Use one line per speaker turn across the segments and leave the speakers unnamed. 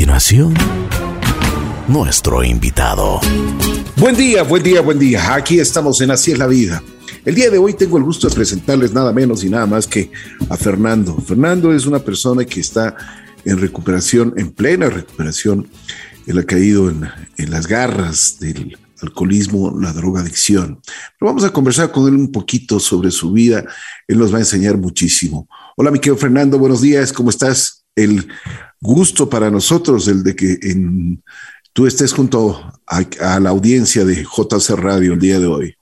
continuación, nuestro invitado.
Buen día, buen día, buen día. Aquí estamos en Así es la vida. El día de hoy tengo el gusto de presentarles nada menos y nada más que a Fernando. Fernando es una persona que está en recuperación, en plena recuperación. Él ha caído en, las garras del alcoholismo, la drogadicción. Pero vamos a conversar con él un poquito sobre su vida. Él nos va a enseñar muchísimo. Hola, mi querido Fernando, buenos días, ¿cómo estás? El gusto para nosotros, el de que en, tú estés junto a, la audiencia de JC Radio el día de hoy.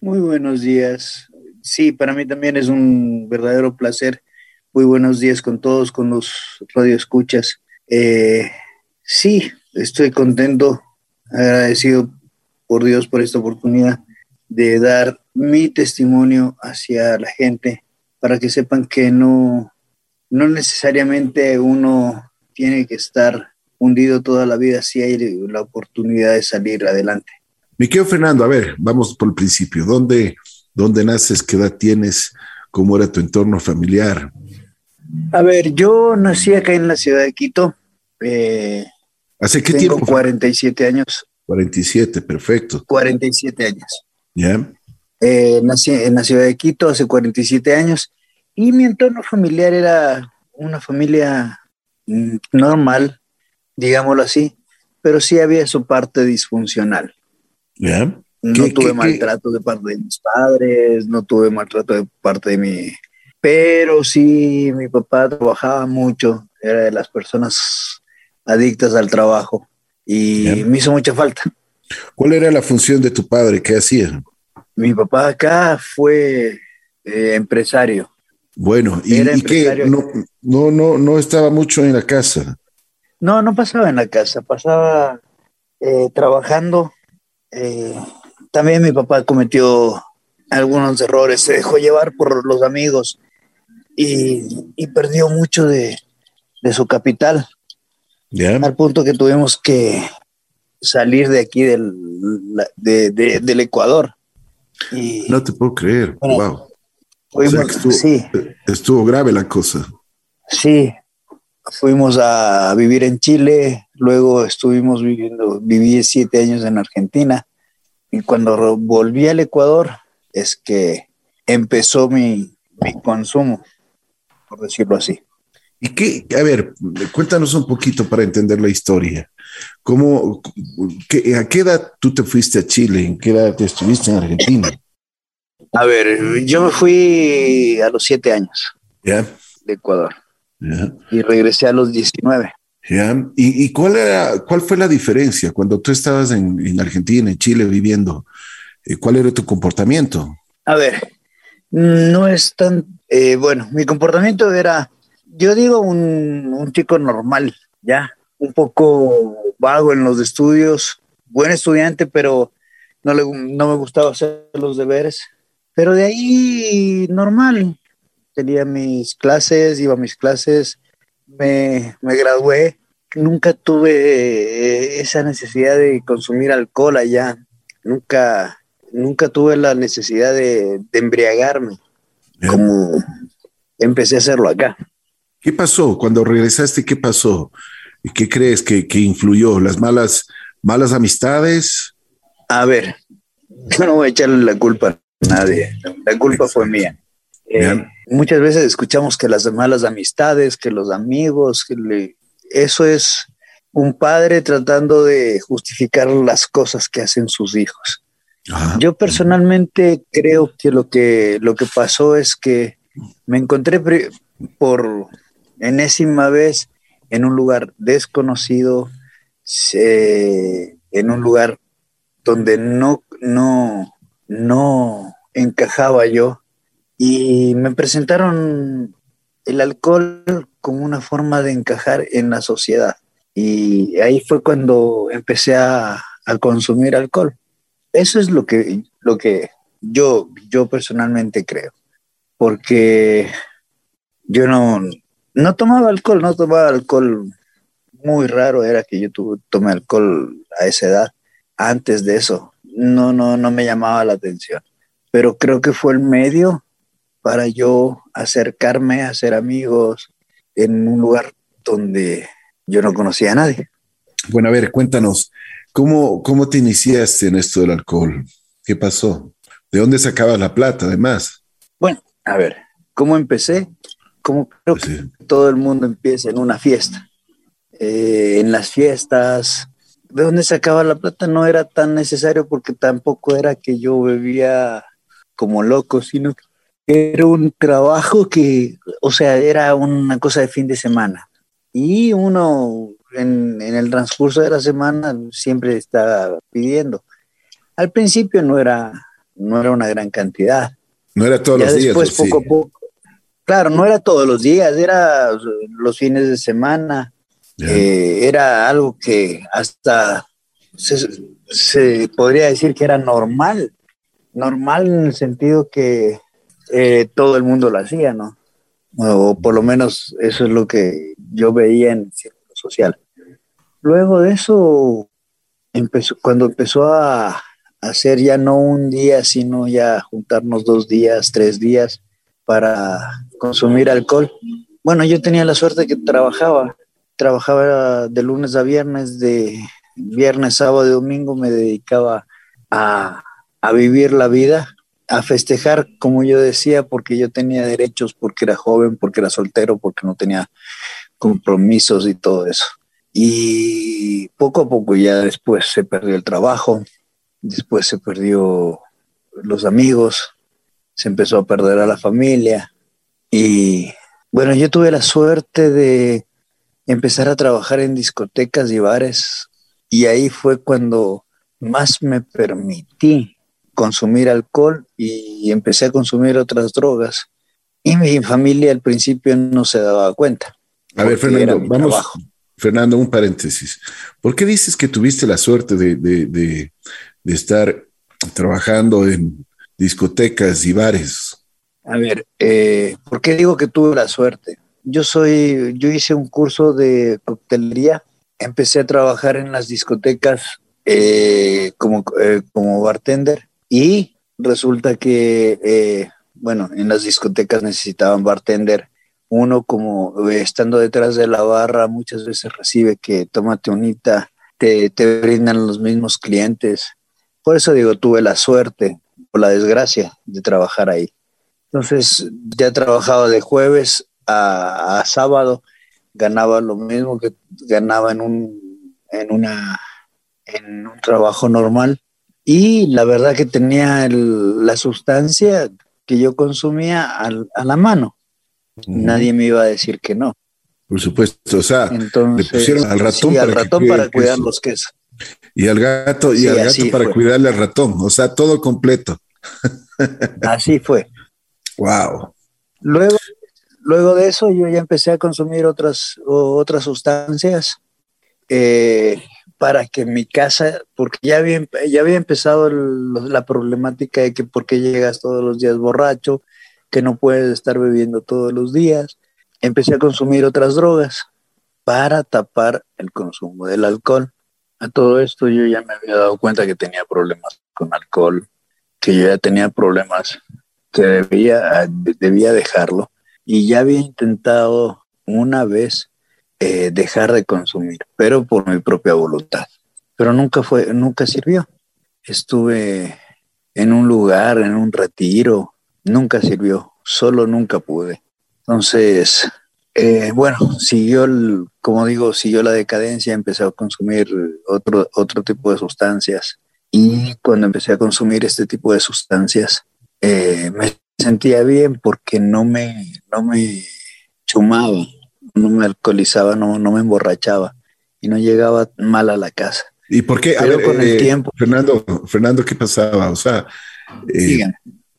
Muy buenos días. Sí, para mí también es un verdadero placer. Muy buenos días con todos, con los radioescuchas. Eh, sí, estoy contento, agradecido por Dios por esta oportunidad de dar mi testimonio hacia la gente para que sepan que no, no necesariamente uno tiene que estar hundido toda la vida si hay la oportunidad de salir adelante.
Mi querido Fernando, a ver, vamos por el principio. ¿Dónde, dónde naces? ¿Qué edad tienes? ¿Cómo era tu entorno familiar?
A ver, yo nací acá en la ciudad de Quito. Eh,
¿Hace qué
tengo
tiempo?
47 años.
47, perfecto.
47 años.
¿Ya?
Eh, nací en la ciudad de Quito hace 47 años y mi entorno familiar era una familia normal, digámoslo así, pero sí había su parte disfuncional.
¿Ya?
No
¿Qué-
tuve
qué-
maltrato de parte de mis padres, no tuve maltrato de parte de mi... Pero sí, mi papá trabajaba mucho, era de las personas adictas al trabajo y me hizo mucha falta.
¿Cuál era la función de tu padre? ¿Qué hacía?
Mi papá acá fue eh, empresario.
Bueno, ¿y,
Era
y. No, no, no, no estaba mucho en la casa.
No, no pasaba en la casa, pasaba eh, trabajando. Eh, también mi papá cometió algunos errores, se dejó llevar por los amigos y, y perdió mucho de, de su capital, al punto que tuvimos que salir de aquí del, de- de- del Ecuador. Y
No te puedo creer.
Bueno,
wow.
Fuimos-
o sea que estuvo-
sí,
Estuvo grave la cosa.
sí, fuimos a vivir en Chile, luego estuvimos viviendo, viví siete años en Argentina y cuando volví al Ecuador es que empezó mi, mi consumo, por decirlo así.
¿Y qué? A ver, cuéntanos un poquito para entender la historia. ¿Cómo, qué- ¿A qué edad tú te fuiste a Chile? ¿En qué edad te estuviste en Argentina?
A ver, yo me fui a los siete años
¿Ya?
de Ecuador
¿Ya?
y regresé a los 19.
¿Ya? ¿Y, y cuál, era, cuál fue la diferencia cuando tú estabas en, en Argentina, en Chile viviendo? Eh, ¿Cuál era tu comportamiento?
A ver, no es tan, eh, bueno, mi comportamiento era, yo digo, un, un chico normal, ya, un poco vago en los estudios, buen estudiante, pero no, le, no me gustaba hacer los deberes. Pero de ahí, normal, tenía mis clases, iba a mis clases, me, me gradué, nunca tuve eh, esa necesidad de consumir alcohol allá, nunca nunca tuve la necesidad de, de embriagarme como empecé a hacerlo acá.
¿Qué pasó? Cuando regresaste, ¿qué pasó? ¿Y ¿Qué crees que, que influyó? ¿Las malas, malas amistades?
A ver, yo no voy a echarle la culpa nadie, la culpa fue mía. Eh, muchas veces escuchamos que las malas amistades, que los amigos, que le- eso es un padre tratando de justificar las cosas que hacen sus hijos.
Ajá.
Yo personalmente creo que lo que lo que pasó es que me encontré por enésima vez en un lugar desconocido, en un lugar donde no no no encajaba yo y me presentaron el alcohol como una forma de encajar en la sociedad y ahí fue cuando empecé a, a consumir alcohol. Eso es lo que, lo que yo, yo personalmente creo. Porque yo no, no tomaba alcohol, no tomaba alcohol. Muy raro era que yo tuve, tomé alcohol a esa edad. Antes de eso, no, no, no me llamaba la atención. Pero creo que fue el medio para yo acercarme a ser amigos en un lugar donde yo no conocía a nadie.
Bueno, a ver, cuéntanos, ¿cómo, cómo te iniciaste en esto del alcohol? ¿Qué pasó? ¿De dónde sacabas la plata, además?
Bueno, a ver, ¿cómo empecé? Como creo
Pues
que todo el mundo empieza en una fiesta. Eh, en las fiestas, ¿de dónde sacaba la plata? No era tan necesario porque tampoco era que yo bebía como loco, sino que era un trabajo que, o sea, era una cosa de fin de semana. Y uno en, en el transcurso de la semana siempre estaba pidiendo. Al principio no era, no era una gran cantidad.
No era todos
ya
los días.
después,
¿o sí?
poco a poco. Claro, no era todos los días, era los fines de semana. Eh, era algo que hasta se, se podría decir que era normal. Normal en el sentido que eh, todo el mundo lo hacía, ¿no? O por lo menos eso es lo que yo veía en el círculo social. Luego de eso, empezó, cuando empezó a hacer ya no un día, sino ya juntarnos dos días, tres días para consumir alcohol. Bueno, yo tenía la suerte que trabajaba, trabajaba de lunes a viernes, de viernes, sábado y domingo me dedicaba a, a vivir la vida, a festejar, como yo decía, porque yo tenía derechos, porque era joven, porque era soltero, porque no tenía compromisos y todo eso. Y poco a poco ya después se perdió el trabajo, después se perdió los amigos, se empezó a perder a la familia. Y bueno, yo tuve la suerte de empezar a trabajar en discotecas y bares y ahí fue cuando más me permití consumir alcohol y empecé a consumir otras drogas. Y mi familia al principio no se daba cuenta.
A ver, Fernando, vamos.
trabajo.
Fernando, un paréntesis. ¿Por qué dices que tuviste la suerte de, de- de- de estar trabajando en discotecas y bares?
A ver, eh, ¿por qué digo que tuve la suerte? Yo soy, yo hice un curso de coctelería, empecé a trabajar en las discotecas eh, como, eh, como bartender y resulta que, eh, bueno, en las discotecas necesitaban bartender. Uno como estando detrás de la barra muchas veces recibe que tómate unita, te, te brindan los mismos clientes. Por eso digo, tuve la suerte o la desgracia de trabajar ahí. Entonces, ya trabajaba de jueves a, a sábado, ganaba lo mismo que ganaba en un, en una, en un trabajo normal. Y la verdad que tenía el- la sustancia que yo consumía al- a la mano. Nadie me iba a decir que no.
Por supuesto. O sea,
Entonces,
le pusieron al ratón
sí, al
para
ratón para cuidar los quesos.
y al gato, y
Sí,
al gato para
fue.
cuidarle al ratón. O sea, todo completo.
Así fue.
Wow.
Luego, luego de eso yo ya empecé a consumir otras, otras sustancias eh, para que mi casa, porque ya había, ya había empezado la problemática de que por qué llegas todos los días borracho, que no puedes estar bebiendo todos los días. Empecé a consumir otras drogas para tapar el consumo del alcohol. A todo esto yo ya me había dado cuenta que tenía problemas con alcohol, que yo ya tenía problemas que debía, debía dejarlo y ya había intentado una vez eh, dejar de consumir, pero por mi propia voluntad. Pero nunca fue, nunca sirvió. Estuve en un lugar, en un retiro, nunca sirvió, solo nunca pude. Entonces, eh, bueno, siguió, el, como digo, siguió la decadencia, empecé a consumir otro, otro tipo de sustancias y cuando empecé a consumir este tipo de sustancias, eh, me sentía bien porque no me, no me chumaba, no me alcoholizaba, no, no me emborrachaba y no llegaba mal a la casa.
¿Y por qué? A
Pero
ver,
con el
eh,
tiempo-
Fernando, Fernando, ¿qué pasaba? O sea, eh,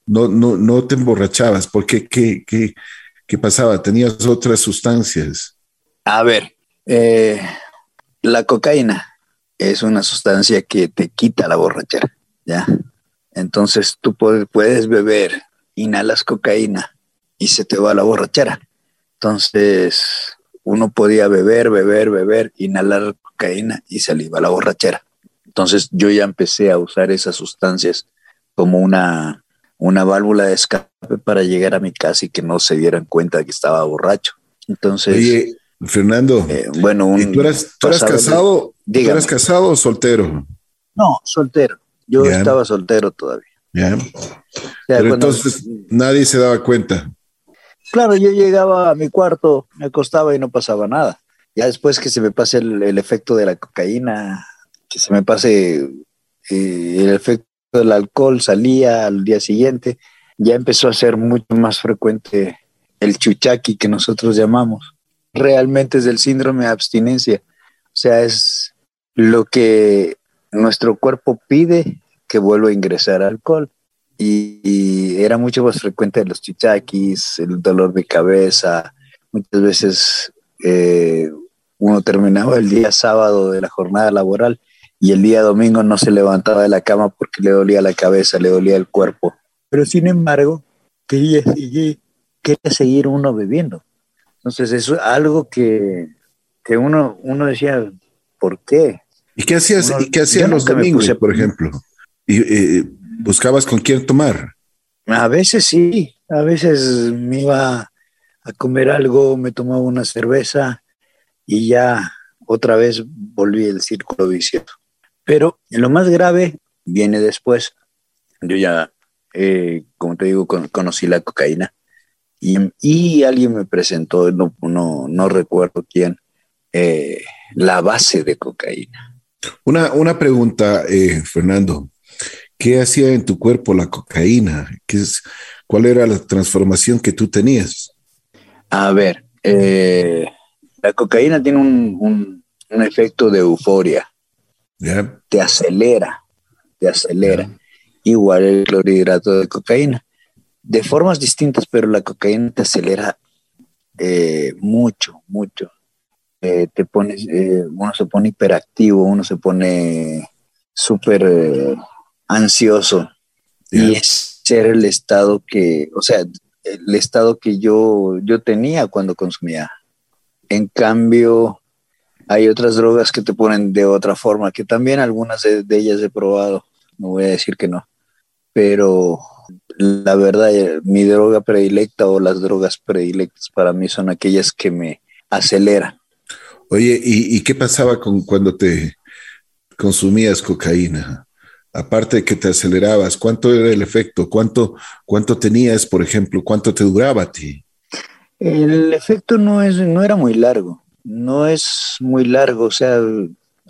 no, no, no te emborrachabas. ¿Por qué? ¿Qué, qué, qué pasaba? ¿Tenías otras sustancias?
A ver, eh, la cocaína es una sustancia que te quita la borrachera, ¿ya? Entonces tú puedes beber, inhalas cocaína y se te va la borrachera. Entonces uno podía beber, beber, beber, inhalar cocaína y se le iba la borrachera. Entonces yo ya empecé a usar esas sustancias como una, una válvula de escape para llegar a mi casa y que no se dieran cuenta de que estaba borracho. Entonces...
Oye, Fernando.
Eh, bueno, un
¿y tú eras, tú casado? ¿Tú
Dígame.
eras casado o soltero?
No, soltero. Yo estaba soltero todavía.
Ya. Pero entonces nadie se daba cuenta.
Claro, yo llegaba a mi cuarto, me acostaba y no pasaba nada. Ya después que se me pase el, el efecto de la cocaína, que se me pase eh, el efecto del alcohol, salía al día siguiente, ya empezó a ser mucho más frecuente el chuchaqui que nosotros llamamos. Realmente es el síndrome de abstinencia. O sea, es lo que nuestro cuerpo pide que vuelva a ingresar alcohol y, y era mucho más frecuente los chichaquis, el dolor de cabeza. Muchas veces eh, uno terminaba el día sábado de la jornada laboral y el día domingo no se levantaba de la cama porque le dolía la cabeza, le dolía el cuerpo. Pero sin embargo, quería seguir, quería seguir uno bebiendo. Entonces es algo que, que uno, uno decía, ¿por qué?
¿Y qué hacías, ¿y qué hacías los domingos,
puse-
por ejemplo? Y, eh, ¿Buscabas con quién tomar?
A veces sí, a veces me iba a comer algo, me tomaba una cerveza y ya otra vez volví el círculo vicioso. Pero lo más grave viene después. Yo ya, eh, como te digo, con- conocí la cocaína y, y alguien me presentó, no, no, no recuerdo quién, eh, la base de cocaína.
Una, una pregunta, eh, Fernando. ¿Qué hacía en tu cuerpo la cocaína? ¿Qué es, ¿Cuál era la transformación que tú tenías?
A ver, eh, la cocaína tiene un, un- un efecto de euforia, te acelera, te acelera. Igual el clorhidrato de cocaína. De formas distintas, pero la cocaína te acelera eh, mucho, mucho. Eh, te pones, uno se pone hiperactivo, uno se pone súper ansioso. Y ese era el estado que, o sea, el estado que yo, yo tenía cuando consumía. En cambio, hay otras drogas que te ponen de otra forma, que también algunas de, de ellas he probado, no voy a decir que no, pero la verdad, eh, mi droga predilecta o las drogas predilectas para mí son aquellas que me aceleran.
Oye, ¿y, y qué pasaba con cuando te consumías cocaína? Aparte de que te acelerabas, ¿cuánto era el efecto? ¿Cuánto, cuánto tenías, por ejemplo? ¿Cuánto te duraba a ti?
El efecto no, es, no era muy largo, no es muy largo, o sea,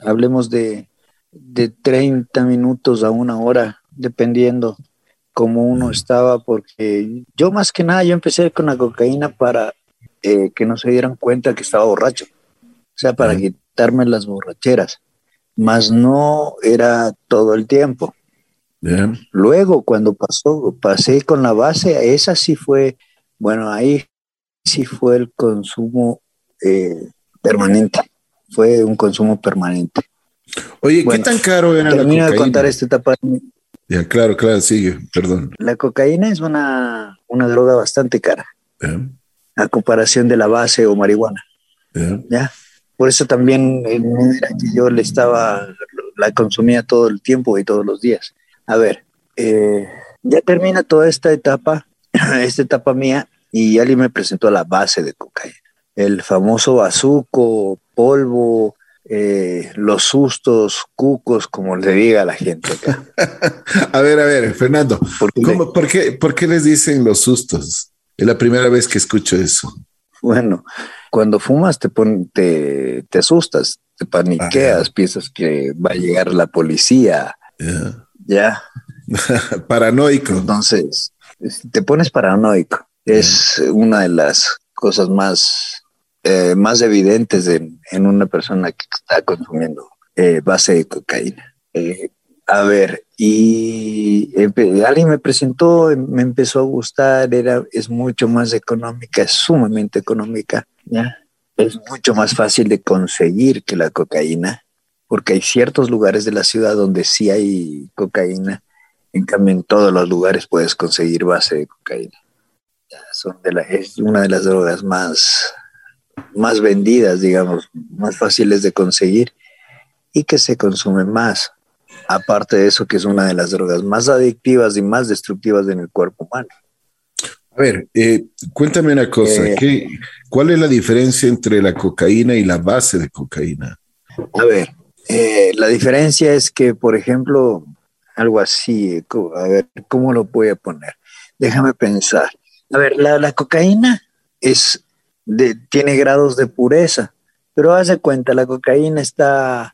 hablemos de, de 30 minutos a una hora, dependiendo cómo uno estaba, porque yo más que nada, yo empecé con la cocaína para eh, que no se dieran cuenta que estaba borracho, o sea, para quitarme las borracheras, más no era todo el tiempo. Luego, cuando pasó, pasé con la base, esa sí fue, bueno, ahí sí fue el consumo eh, permanente, fue un consumo permanente.
Oye,
Bueno,
¿qué tan caro era la
Termino de
cocaína?
contar esta etapa.
Ya, claro, claro, sigue, perdón.
La cocaína es una, una droga bastante cara, a comparación de la base o marihuana.
¿ya?
Por eso también eh, no era que yo le estaba, la consumía todo el tiempo y todos los días. A ver, eh, ya termina toda esta etapa, esta etapa mía, y alguien me presentó la base de cocaína. El famoso bazuco, polvo, eh, los sustos, cucos, como le diga a la gente acá.
A ver, a ver, Fernando,
Porque,
¿cómo- por, qué, ¿por qué les dicen los sustos? Es la primera vez que escucho eso.
Bueno, cuando fumas te, pon- te, te asustas, te paniqueas, piensas que va a llegar la policía,
Ya.
ya.
Paranoico.
Entonces, es- te pones paranoico. Es una de las cosas más, eh, más evidentes de- en una persona que está consumiendo eh, base de cocaína. Eh, a ver, y alguien me presentó, me empezó a gustar, era, es mucho más económica, es sumamente económica. Es mucho más fácil de conseguir que la cocaína, porque hay ciertos lugares de la ciudad donde sí hay cocaína, en cambio, en todos los lugares puedes conseguir base de cocaína. Son de la, es una de las drogas más, más vendidas, digamos, más fáciles de conseguir y que se consume más. Aparte de eso, que es una de las drogas más adictivas y más destructivas en el cuerpo humano.
A ver, eh, cuéntame una cosa, eh. ¿cuál es la diferencia entre la cocaína y la base de cocaína?
A ver, eh, la diferencia es que, por ejemplo, algo así, a ver, ¿cómo lo voy a poner? Déjame pensar. A ver, la, cocaína es de, tiene grados de pureza, pero haz de cuenta, la cocaína está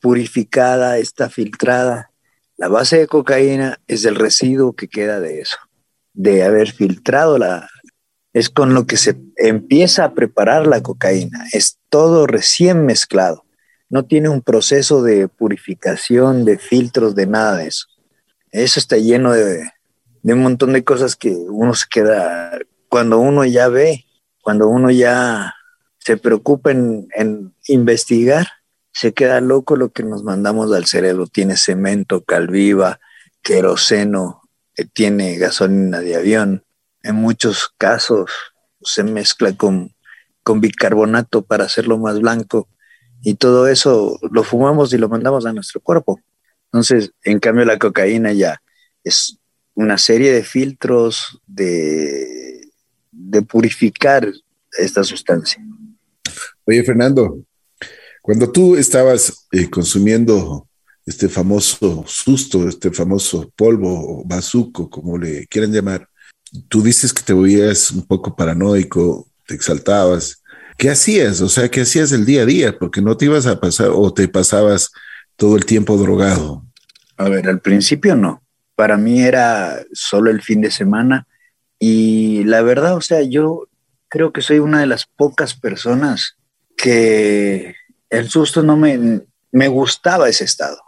purificada, está filtrada. La base de cocaína es el residuo que queda de eso de haber filtrado la... Es con lo que se empieza a preparar la cocaína. Es todo recién mezclado. No tiene un proceso de purificación, de filtros, de nada de eso. Eso está lleno de, un montón de cosas que uno se queda, cuando uno ya ve, cuando uno ya se preocupa en, en, investigar, se queda loco lo que nos mandamos al cerebro. Tiene cemento, calviva, queroseno, tiene gasolina de avión. En muchos casos se mezcla con, con bicarbonato para hacerlo más blanco y todo eso lo fumamos y lo mandamos a nuestro cuerpo. Entonces, en cambio, la cocaína ya es una serie de filtros de, de purificar esta sustancia.
Oye, Fernando, cuando tú estabas eh, consumiendo este famoso susto, este famoso polvo, bazuco, como le quieran llamar. Tú dices que te veías un poco paranoico, te exaltabas. ¿Qué hacías? O sea, ¿qué hacías el día a día? Porque no te ibas a pasar o te pasabas todo el tiempo drogado.
A ver, al principio no. Para mí era solo el fin de semana y la verdad, o sea, yo creo que soy una de las pocas personas que el susto no me, me gustaba ese estado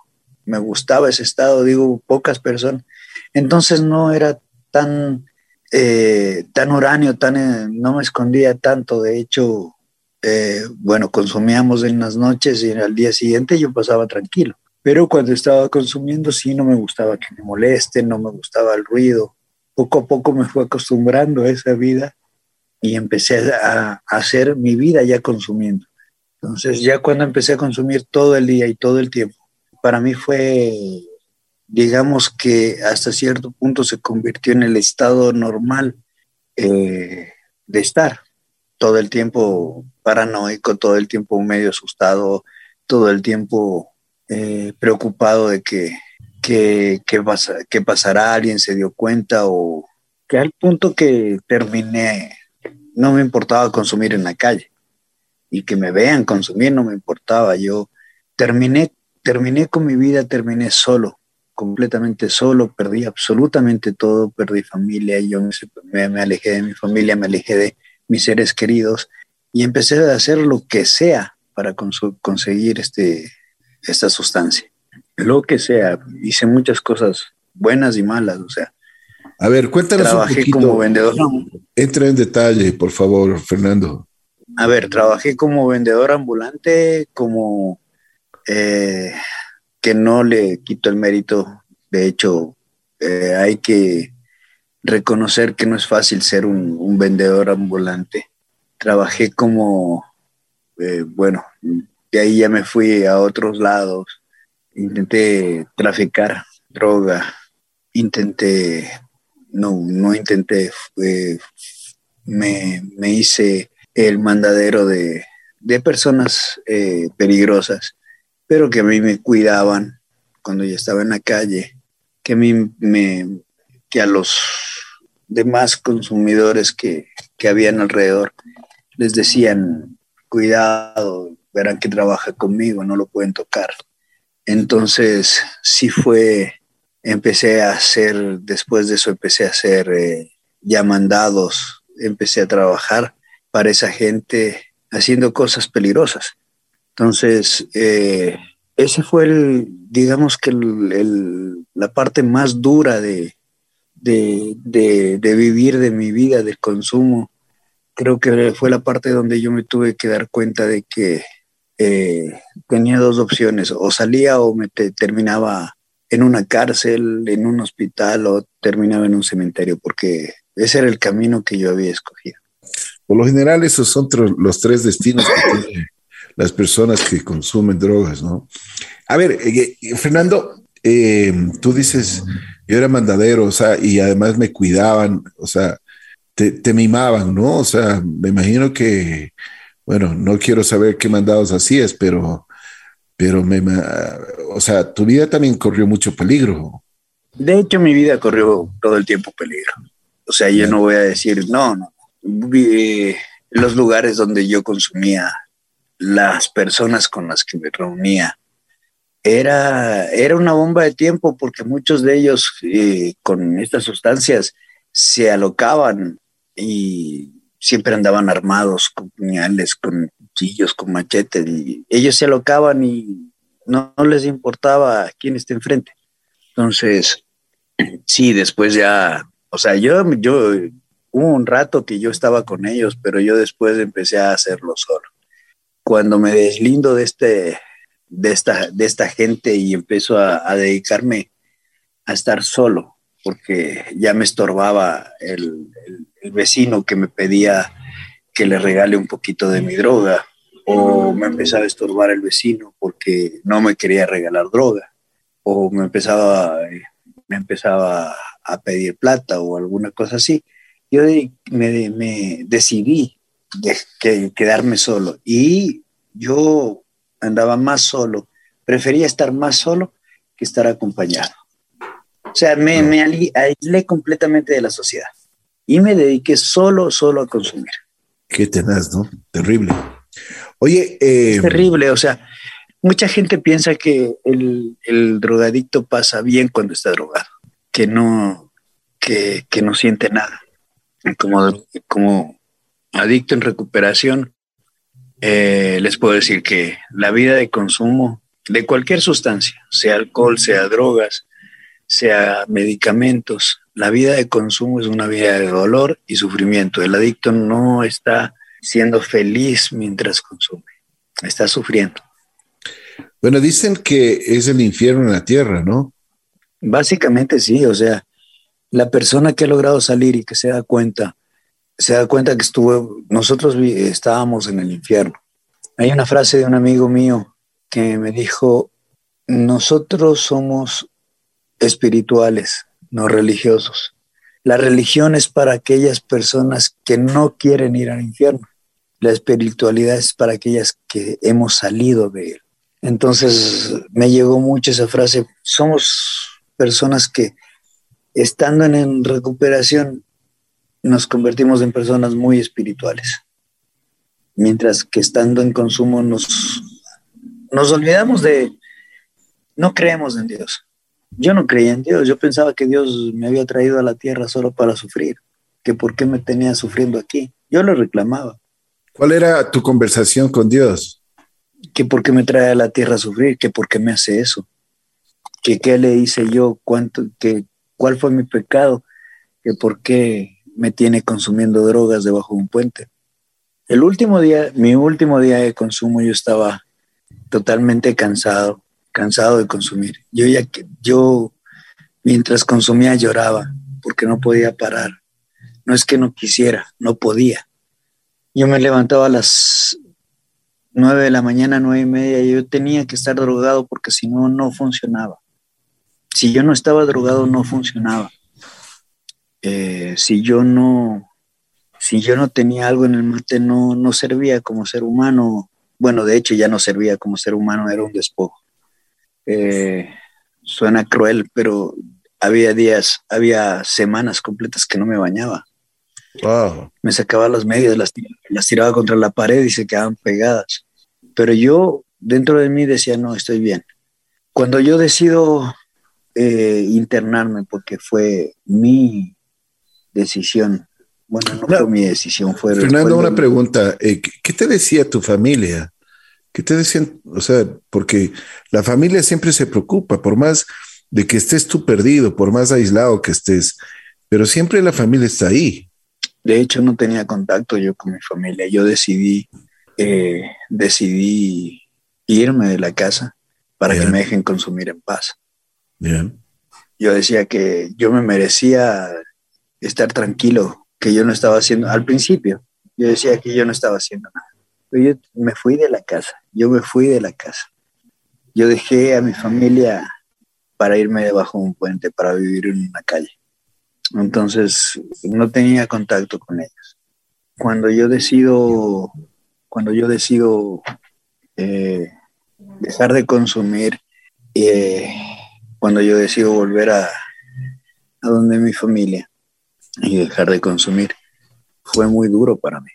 me gustaba ese estado, digo, pocas personas. Entonces no era tan, eh, tan uranio, tan, eh, no me escondía tanto. De hecho, eh, bueno, consumíamos en las noches y al día siguiente yo pasaba tranquilo. Pero cuando estaba consumiendo sí no me gustaba que me molesten, no me gustaba el ruido. Poco a poco me fui acostumbrando a esa vida y empecé a hacer mi vida ya consumiendo. Entonces ya cuando empecé a consumir todo el día y todo el tiempo, para mí fue, digamos que hasta cierto punto se convirtió en el estado normal eh, de estar todo el tiempo paranoico, todo el tiempo medio asustado, todo el tiempo eh, preocupado de que, que, pasa, que pasará, alguien se dio cuenta o que al punto que terminé, no me importaba consumir en la calle y que me vean consumir, no me importaba. Yo terminé terminé con mi vida, terminé solo, completamente solo, perdí absolutamente todo, perdí familia, yo me, me, alejé de mi familia, me alejé de mis seres queridos y empecé a hacer lo que sea para conseguir este, esta sustancia. Lo que sea, hice muchas cosas buenas y malas, o sea.
A ver, cuéntanos
trabajé un como vendedor.
Entra en detalle, por favor, Fernando.
A ver, trabajé como vendedor ambulante, como eh, que no le quito el mérito. De hecho, eh, hay que reconocer que no es fácil ser un, vendedor ambulante. Trabajé como, eh, bueno, de ahí ya me fui a otros lados. Intenté traficar droga, intenté, no, no intenté, me, me, hice el mandadero de, de personas peligrosas pero que a mí me cuidaban cuando yo estaba en la calle, que a los demás consumidores que, que habían alrededor les decían, cuidado, verán que trabaja conmigo, no lo pueden tocar. Entonces, sí fue, empecé a hacer, después de eso empecé a hacer eh, ya mandados, empecé a trabajar para esa gente haciendo cosas peligrosas. Entonces, eh, ese fue el, digamos que la parte más dura de, de, vivir de mi vida, del consumo. Creo que fue la parte donde yo me tuve que dar cuenta de que eh, tenía dos opciones, o salía o me terminaba en una cárcel, en un hospital o terminaba en un cementerio, porque ese era el camino que yo había escogido.
Por lo general, esos son los tres destinos que tiene las personas que consumen drogas, ¿no? A ver, eh, eh, Fernando, eh, tú dices, yo era mandadero, o sea, y además me cuidaban, o sea, te, mimaban, ¿no? O sea, me imagino que, bueno, no quiero saber qué mandados hacías, pero, pero me, o sea, tu vida también corrió mucho peligro.
De hecho, mi vida corrió todo el tiempo peligro. O sea, yo no voy a decir, no, no. Los lugares donde yo consumía, las personas con las que me reunía, era, era una bomba de tiempo porque muchos de ellos eh, con estas sustancias se alocaban y siempre andaban armados con puñales, con cuchillos, con machetes y ellos se alocaban y no, les importaba quién esté enfrente. Entonces, sí, después ya, o sea, yo, yo, hubo un rato que yo estaba con ellos, pero yo después empecé a hacerlo solo. Cuando me deslindo de este, de esta, de esta gente y empezó a, dedicarme a estar solo, porque ya me estorbaba el, vecino que me pedía que le regale un poquito de mi droga, o me empezaba a estorbar el vecino porque no me quería regalar droga, o me empezaba, me empezaba a pedir plata o alguna cosa así. Yo me, me decidí de quedarme solo y yo andaba más solo, prefería estar más solo que estar acompañado. O sea, me, me aislé completamente de la sociedad y me dediqué solo, solo a consumir.
Qué tenaz, ¿no? Terrible. Oye, eh,
terrible, o sea, mucha gente piensa que el, el, drogadicto pasa bien cuando está drogado, que no, que, que no siente nada. Como, como adicto en recuperación, eh, les puedo decir que la vida de consumo de cualquier sustancia, sea alcohol, sea drogas, sea medicamentos, la vida de consumo es una vida de dolor y sufrimiento. El adicto no está siendo feliz mientras consume, está sufriendo.
Bueno, dicen que es el infierno en la tierra, ¿no?
Básicamente sí, o sea, la persona que ha logrado salir y que se da cuenta se da cuenta que estuvo, nosotros estábamos en el infierno. Hay una frase de un amigo mío que me dijo, nosotros somos espirituales, no religiosos. La religión es para aquellas personas que no quieren ir al infierno. La espiritualidad es para aquellas que hemos salido de él. Entonces me llegó mucho esa frase, somos personas que estando en recuperación nos convertimos en personas muy espirituales. Mientras que estando en consumo nos, nos olvidamos de, no creemos en Dios. Yo no creía en Dios, yo pensaba que Dios me había traído a la tierra solo para sufrir, que por qué me tenía sufriendo aquí. Yo lo reclamaba.
¿Cuál era tu conversación con Dios?
Que por qué me trae a la tierra a sufrir, que por qué me hace eso, que qué le hice yo, cuánto, que cuál fue mi pecado, que por qué me tiene consumiendo drogas debajo de un puente. El último día, mi último día de consumo, yo estaba totalmente cansado, cansado de consumir. Yo ya yo mientras consumía lloraba porque no podía parar. No es que no quisiera, no podía. Yo me levantaba a las nueve de la mañana, nueve y media, y yo tenía que estar drogado porque si no, no funcionaba. Si yo no estaba drogado, no funcionaba. Eh, si yo no, si yo no tenía algo en el mate, no, no servía como ser humano. Bueno, de hecho ya no servía como ser humano, era un despojo. Eh, suena cruel, pero había días, había semanas completas que no me bañaba. Me sacaba las medias, las, las tiraba contra la pared y se quedaban pegadas. Pero yo dentro de mí decía, no, estoy bien. Cuando yo decido eh, internarme, porque fue mi, decisión. Bueno, no, fue mi decisión, fue...
Fernando, una pregunta. Eh, ¿Qué te decía tu familia? ¿Qué te decían? O sea, porque la familia siempre se preocupa, por más de que estés tú perdido, por más aislado que estés, pero siempre la familia está ahí.
De hecho, no tenía contacto yo con mi familia. Yo decidí, eh, decidí irme de la casa para que me dejen consumir en paz.
Bien.
Yo decía que yo me merecía estar tranquilo, que yo no estaba haciendo, al principio, yo decía que yo no estaba haciendo nada. Pero yo me fui de la casa, yo me fui de la casa. Yo dejé a mi familia para irme debajo de un puente, para vivir en una calle. Entonces no tenía contacto con ellos. Cuando yo decido, cuando yo decido eh, dejar de consumir, eh, cuando yo decido volver a, a donde mi familia y dejar de consumir, fue muy duro para mí.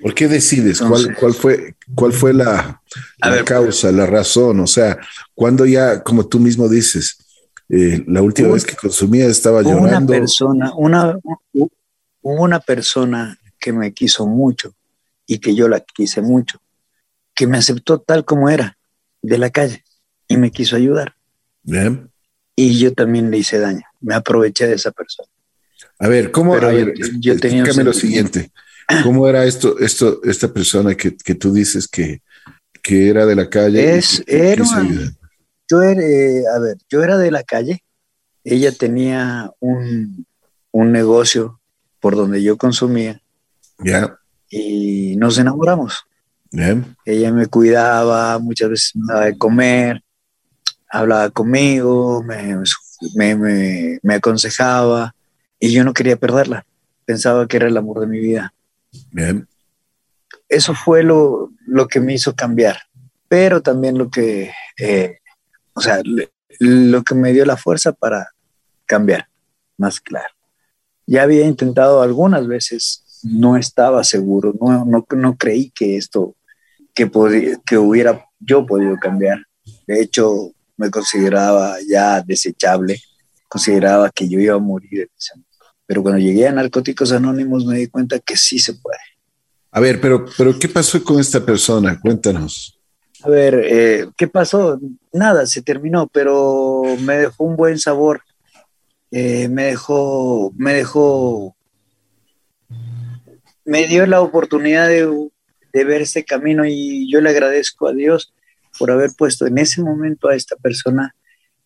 ¿Por qué decides? ¿Cuál, cuál fue, cuál fue la, la causa, la razón? O sea, cuando ya, como tú mismo dices, eh, la última vez que consumía estaba llorando.
Una persona, una, una persona que me quiso mucho y que yo la quise mucho, que me aceptó tal como era, de la calle, y me quiso ayudar.
Bien.
Y yo también le hice daño, me aproveché de esa persona.
A ver, ¿cómo? a ver, yo tenía lo siguiente. ¿Cómo era esto, esto, esta persona que, que tú dices que, que, era de la calle?
Es, era, yo era, eh, a ver, yo era de la calle. Ella tenía un, un negocio por donde yo consumía.
Ya.
Y nos enamoramos. Ella me cuidaba, muchas veces me daba de comer, hablaba conmigo, me, me, me, me aconsejaba y yo no quería perderla. Pensaba que era el amor de mi vida.
Bien.
Eso fue lo, lo que me hizo cambiar, pero también lo que, eh, o sea, lo que me dio la fuerza para cambiar, más claro. Ya había intentado algunas veces, no estaba seguro, no, no, no creí que esto, que, que hubiera yo podido cambiar. De hecho, me consideraba ya desechable, consideraba que yo iba a morir pero cuando llegué a Narcóticos Anónimos me di cuenta que sí se puede.
A ver, pero, pero ¿qué pasó con esta persona? Cuéntanos.
A ver, eh, ¿qué pasó? Nada, se terminó, pero me dejó un buen sabor. Eh, me dejó, me dejó, me dio la oportunidad de, de ver este camino y yo le agradezco a Dios por haber puesto en ese momento a esta persona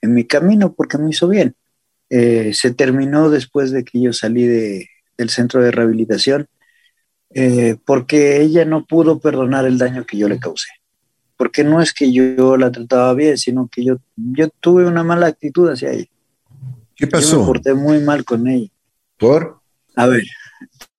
en mi camino porque me hizo bien. Eh, se terminó después de que yo salí de, del centro de rehabilitación, eh, porque ella no pudo perdonar el daño que yo le causé. Porque no es que yo, la trataba bien, sino que yo, yo tuve una mala actitud hacia ella.
¿Qué pasó?
Yo me porté muy mal con ella.
¿Por?
A ver,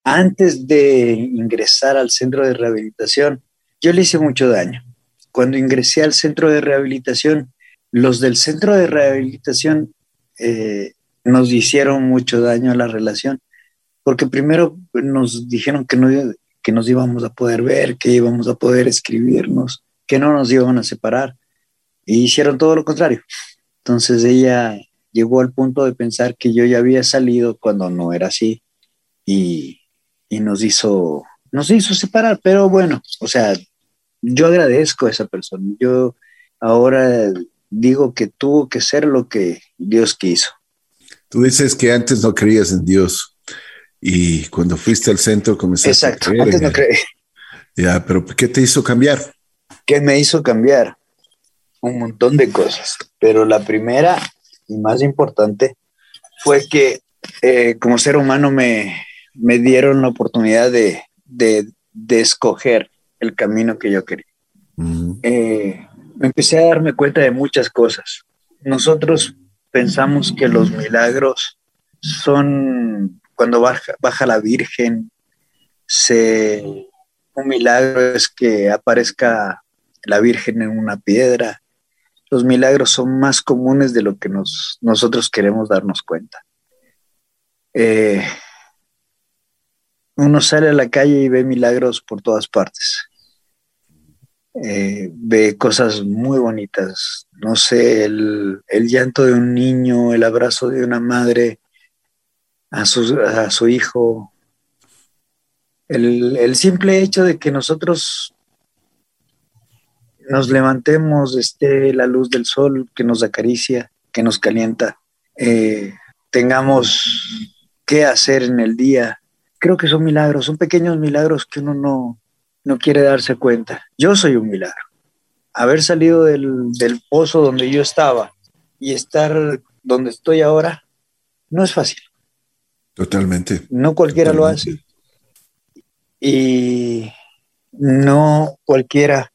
antes de ingresar al centro de rehabilitación, yo le hice mucho daño. Cuando ingresé al centro de rehabilitación, los del centro de rehabilitación eh, nos hicieron mucho daño a la relación, porque primero nos dijeron que, no, que nos íbamos a poder ver, que íbamos a poder escribirnos, que no nos iban a separar, y hicieron todo lo contrario. Entonces ella llegó al punto de pensar que yo ya había salido cuando no era así, y, y nos hizo, nos hizo separar, pero bueno, o sea, yo agradezco a esa persona. Yo ahora digo que tuvo que ser lo que Dios quiso.
Tú dices que antes no creías en Dios y cuando fuiste al centro comenzaste
Exacto, a creer. Antes no creí.
Ya, pero ¿qué te hizo cambiar?
¿Qué me hizo cambiar? Un montón de cosas, pero la primera y más importante fue que eh, como ser humano me, me dieron la oportunidad de, de, de, escoger el camino que yo quería. eh, empecé a darme cuenta de muchas cosas. Nosotros pensamos que los milagros son cuando baja, baja la Virgen, se, un milagro es que aparezca la Virgen en una piedra. Los milagros son más comunes de lo que nos, nosotros queremos darnos cuenta. Eh, uno sale a la calle y ve milagros por todas partes. Eh, ve cosas muy bonitas. No sé, el, llanto de un niño, el abrazo de una madre a su, hijo, el, el, simple hecho de que nosotros nos levantemos, esté la luz del sol que nos acaricia, que nos calienta, eh, tengamos qué hacer en el día. Creo que son milagros, son pequeños milagros que uno no, no quiere darse cuenta. Yo soy un milagro. Haber salido del, pozo donde yo estaba y estar donde estoy ahora no es fácil.
Totalmente.
No cualquiera lo hace. Y no cualquiera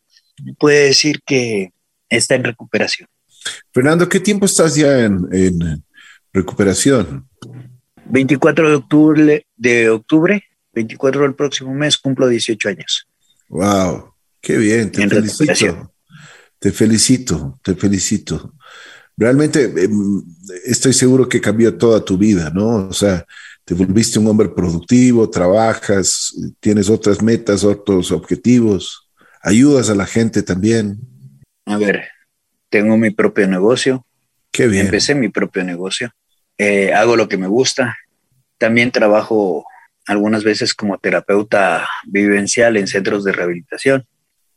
puede decir que está en recuperación.
Fernando, ¿qué tiempo estás ya en, en recuperación?
24 de octubre, de octubre, 24 del próximo mes, cumplo 18 años.
Wow, qué bien, te felicito. Te felicito, te felicito. Realmente em, estoy seguro que cambió toda tu vida, ¿no? O sea, te volviste un hombre productivo, trabajas, tienes otras metas, otros objetivos, ayudas a la gente también.
A ver, tengo mi propio negocio.
Qué bien.
Empecé mi propio negocio. Eh, hago lo que me gusta. También trabajo algunas veces como terapeuta vivencial en centros de rehabilitación.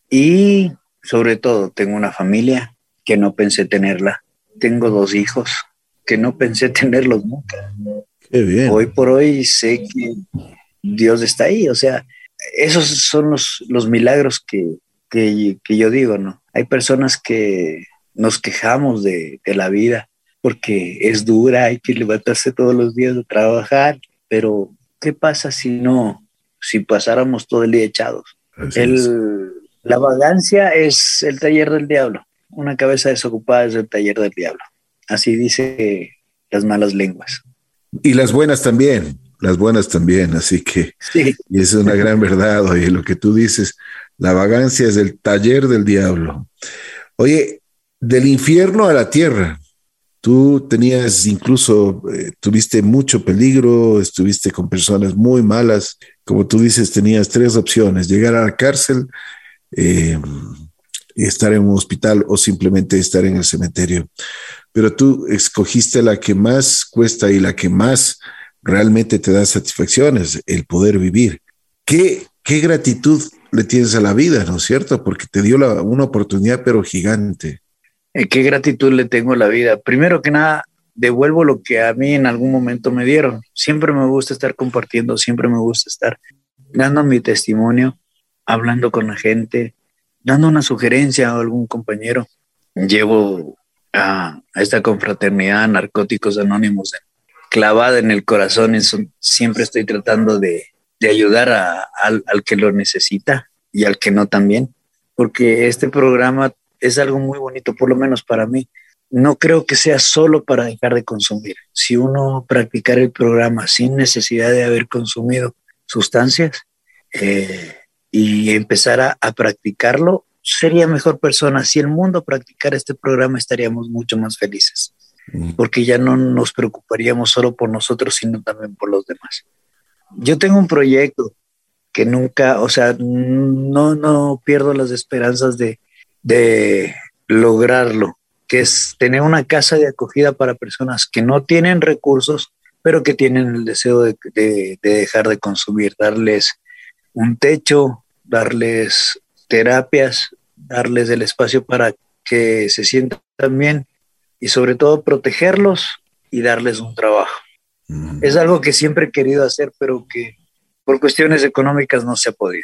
Y sobre todo, tengo una familia que no pensé tenerla. Tengo dos hijos que no pensé tenerlos nunca.
Qué bien.
Hoy por hoy sé que Dios está ahí. O sea, esos son los, los milagros que, que, que yo digo, ¿no? Hay personas que nos quejamos de, de, la vida porque es dura, hay que levantarse todos los días a trabajar, pero ¿qué pasa si no, si pasáramos todo el día echados? El, la vagancia es el taller del diablo, una cabeza desocupada es el taller del diablo, así dice las malas lenguas.
Y las buenas también, las buenas también, así que
sí.
y es una gran verdad, oye, lo que tú dices, la vagancia es el taller del diablo. Oye, del infierno a la tierra, tú tenías incluso, eh, tuviste mucho peligro, estuviste con personas muy malas, como tú dices, tenías tres opciones, llegar a la cárcel, eh, estar en un hospital o simplemente estar en el cementerio. Pero tú escogiste la que más cuesta y la que más realmente te da satisfacciones, el poder vivir. ¿Qué, qué gratitud le tienes a la vida, ¿no es cierto? Porque te dio una oportunidad, pero gigante.
Eh, ¿Qué gratitud le tengo a la vida? Primero que nada, devuelvo lo que a mí en algún momento me dieron. Siempre me gusta estar compartiendo, siempre me gusta estar dando mi testimonio, hablando con la gente, dando una sugerencia a algún compañero. Llevo a, esta confraternidad Narcóticos Anónimos clavada en el corazón. Eso, siempre estoy tratando de, de ayudar al, al que lo necesita y al que no también, porque este programa es algo muy bonito, por lo menos para mí. No creo que sea solo para dejar de consumir. Si uno practicar el programa sin necesidad de haber consumido sustancias eh, y empezar a, a, practicarlo, sería mejor persona. Si el mundo practicara este programa, estaríamos mucho más felices, mm. porque ya no nos preocuparíamos solo por nosotros, sino también por los demás. Yo tengo un proyecto que nunca, o sea, no, no pierdo las esperanzas de, de lograrlo, que es tener una casa de acogida para personas que no tienen recursos, pero que tienen el deseo de, de, de dejar de consumir, darles un techo, darles terapias, darles el espacio para que se sientan bien y sobre todo protegerlos y darles un trabajo. Mm. Es algo que siempre he querido hacer, pero que por cuestiones económicas no se ha podido.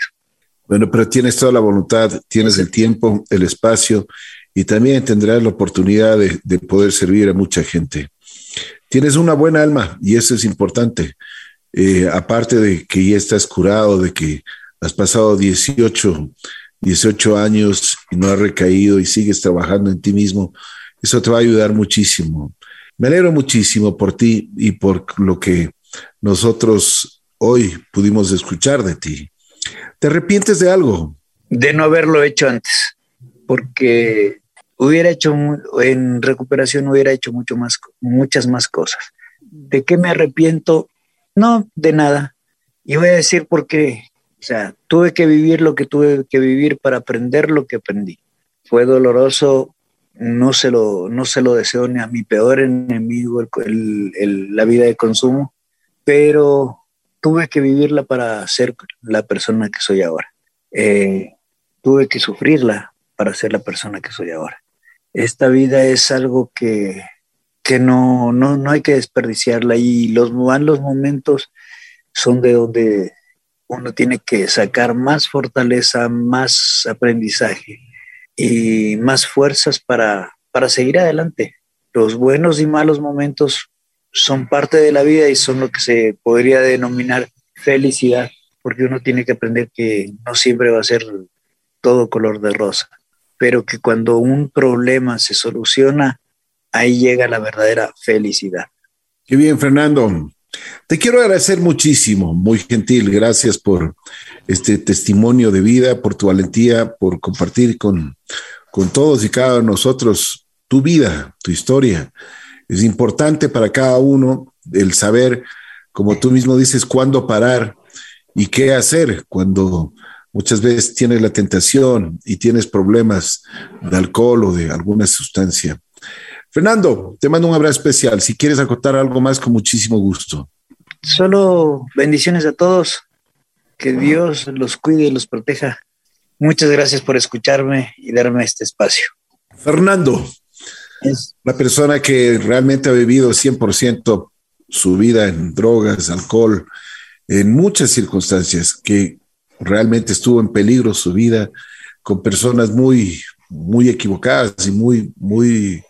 Bueno, pero tienes toda la voluntad, tienes el tiempo, el espacio y también tendrás la oportunidad de, de, poder servir a mucha gente. Tienes una buena alma y eso es importante. Eh, aparte de que ya estás curado, de que has pasado 18, 18 años y no has recaído y sigues trabajando en ti mismo, eso te va a ayudar muchísimo. Me alegro muchísimo por ti y por lo que nosotros hoy pudimos escuchar de ti. ¿Te arrepientes de algo?
De no haberlo hecho antes, porque hubiera hecho, en recuperación hubiera hecho mucho más, muchas más cosas. ¿De qué me arrepiento? No, de nada. Y voy a decir por qué. O sea, tuve que vivir lo que tuve que vivir para aprender lo que aprendí. Fue doloroso, no se lo, no se lo deseo ni a mi peor enemigo, la vida de consumo, pero tuve que vivirla para ser la persona que soy ahora. Eh, tuve que sufrirla para ser la persona que soy ahora. Esta vida es algo que, que no, no, no hay que desperdiciarla y los malos momentos son de donde uno tiene que sacar más fortaleza, más aprendizaje y más fuerzas para, para seguir adelante. Los buenos y malos momentos son parte de la vida y son lo que se podría denominar felicidad, porque uno tiene que aprender que no siempre va a ser todo color de rosa, pero que cuando un problema se soluciona, ahí llega la verdadera felicidad.
Qué bien, Fernando. Te quiero agradecer muchísimo, muy gentil. Gracias por este testimonio de vida, por tu valentía, por compartir con, con todos y cada uno de nosotros tu vida, tu historia. Es importante para cada uno el saber, como tú mismo dices, cuándo parar y qué hacer cuando muchas veces tienes la tentación y tienes problemas de alcohol o de alguna sustancia. Fernando, te mando un abrazo especial. Si quieres acotar algo más, con muchísimo gusto.
Solo bendiciones a todos. Que Dios los cuide y los proteja. Muchas gracias por escucharme y darme este espacio.
Fernando, es la persona que realmente ha vivido 100% su vida en drogas, alcohol, en muchas circunstancias, que realmente estuvo en peligro su vida con personas muy, muy equivocadas y muy, muy,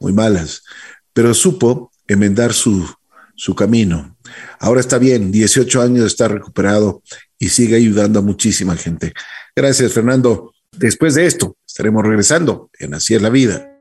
muy malas, pero supo enmendar su, su camino. Ahora está bien, 18 años está recuperado y sigue ayudando a muchísima gente. Gracias, Fernando. Después de esto, estaremos regresando en Así es la vida.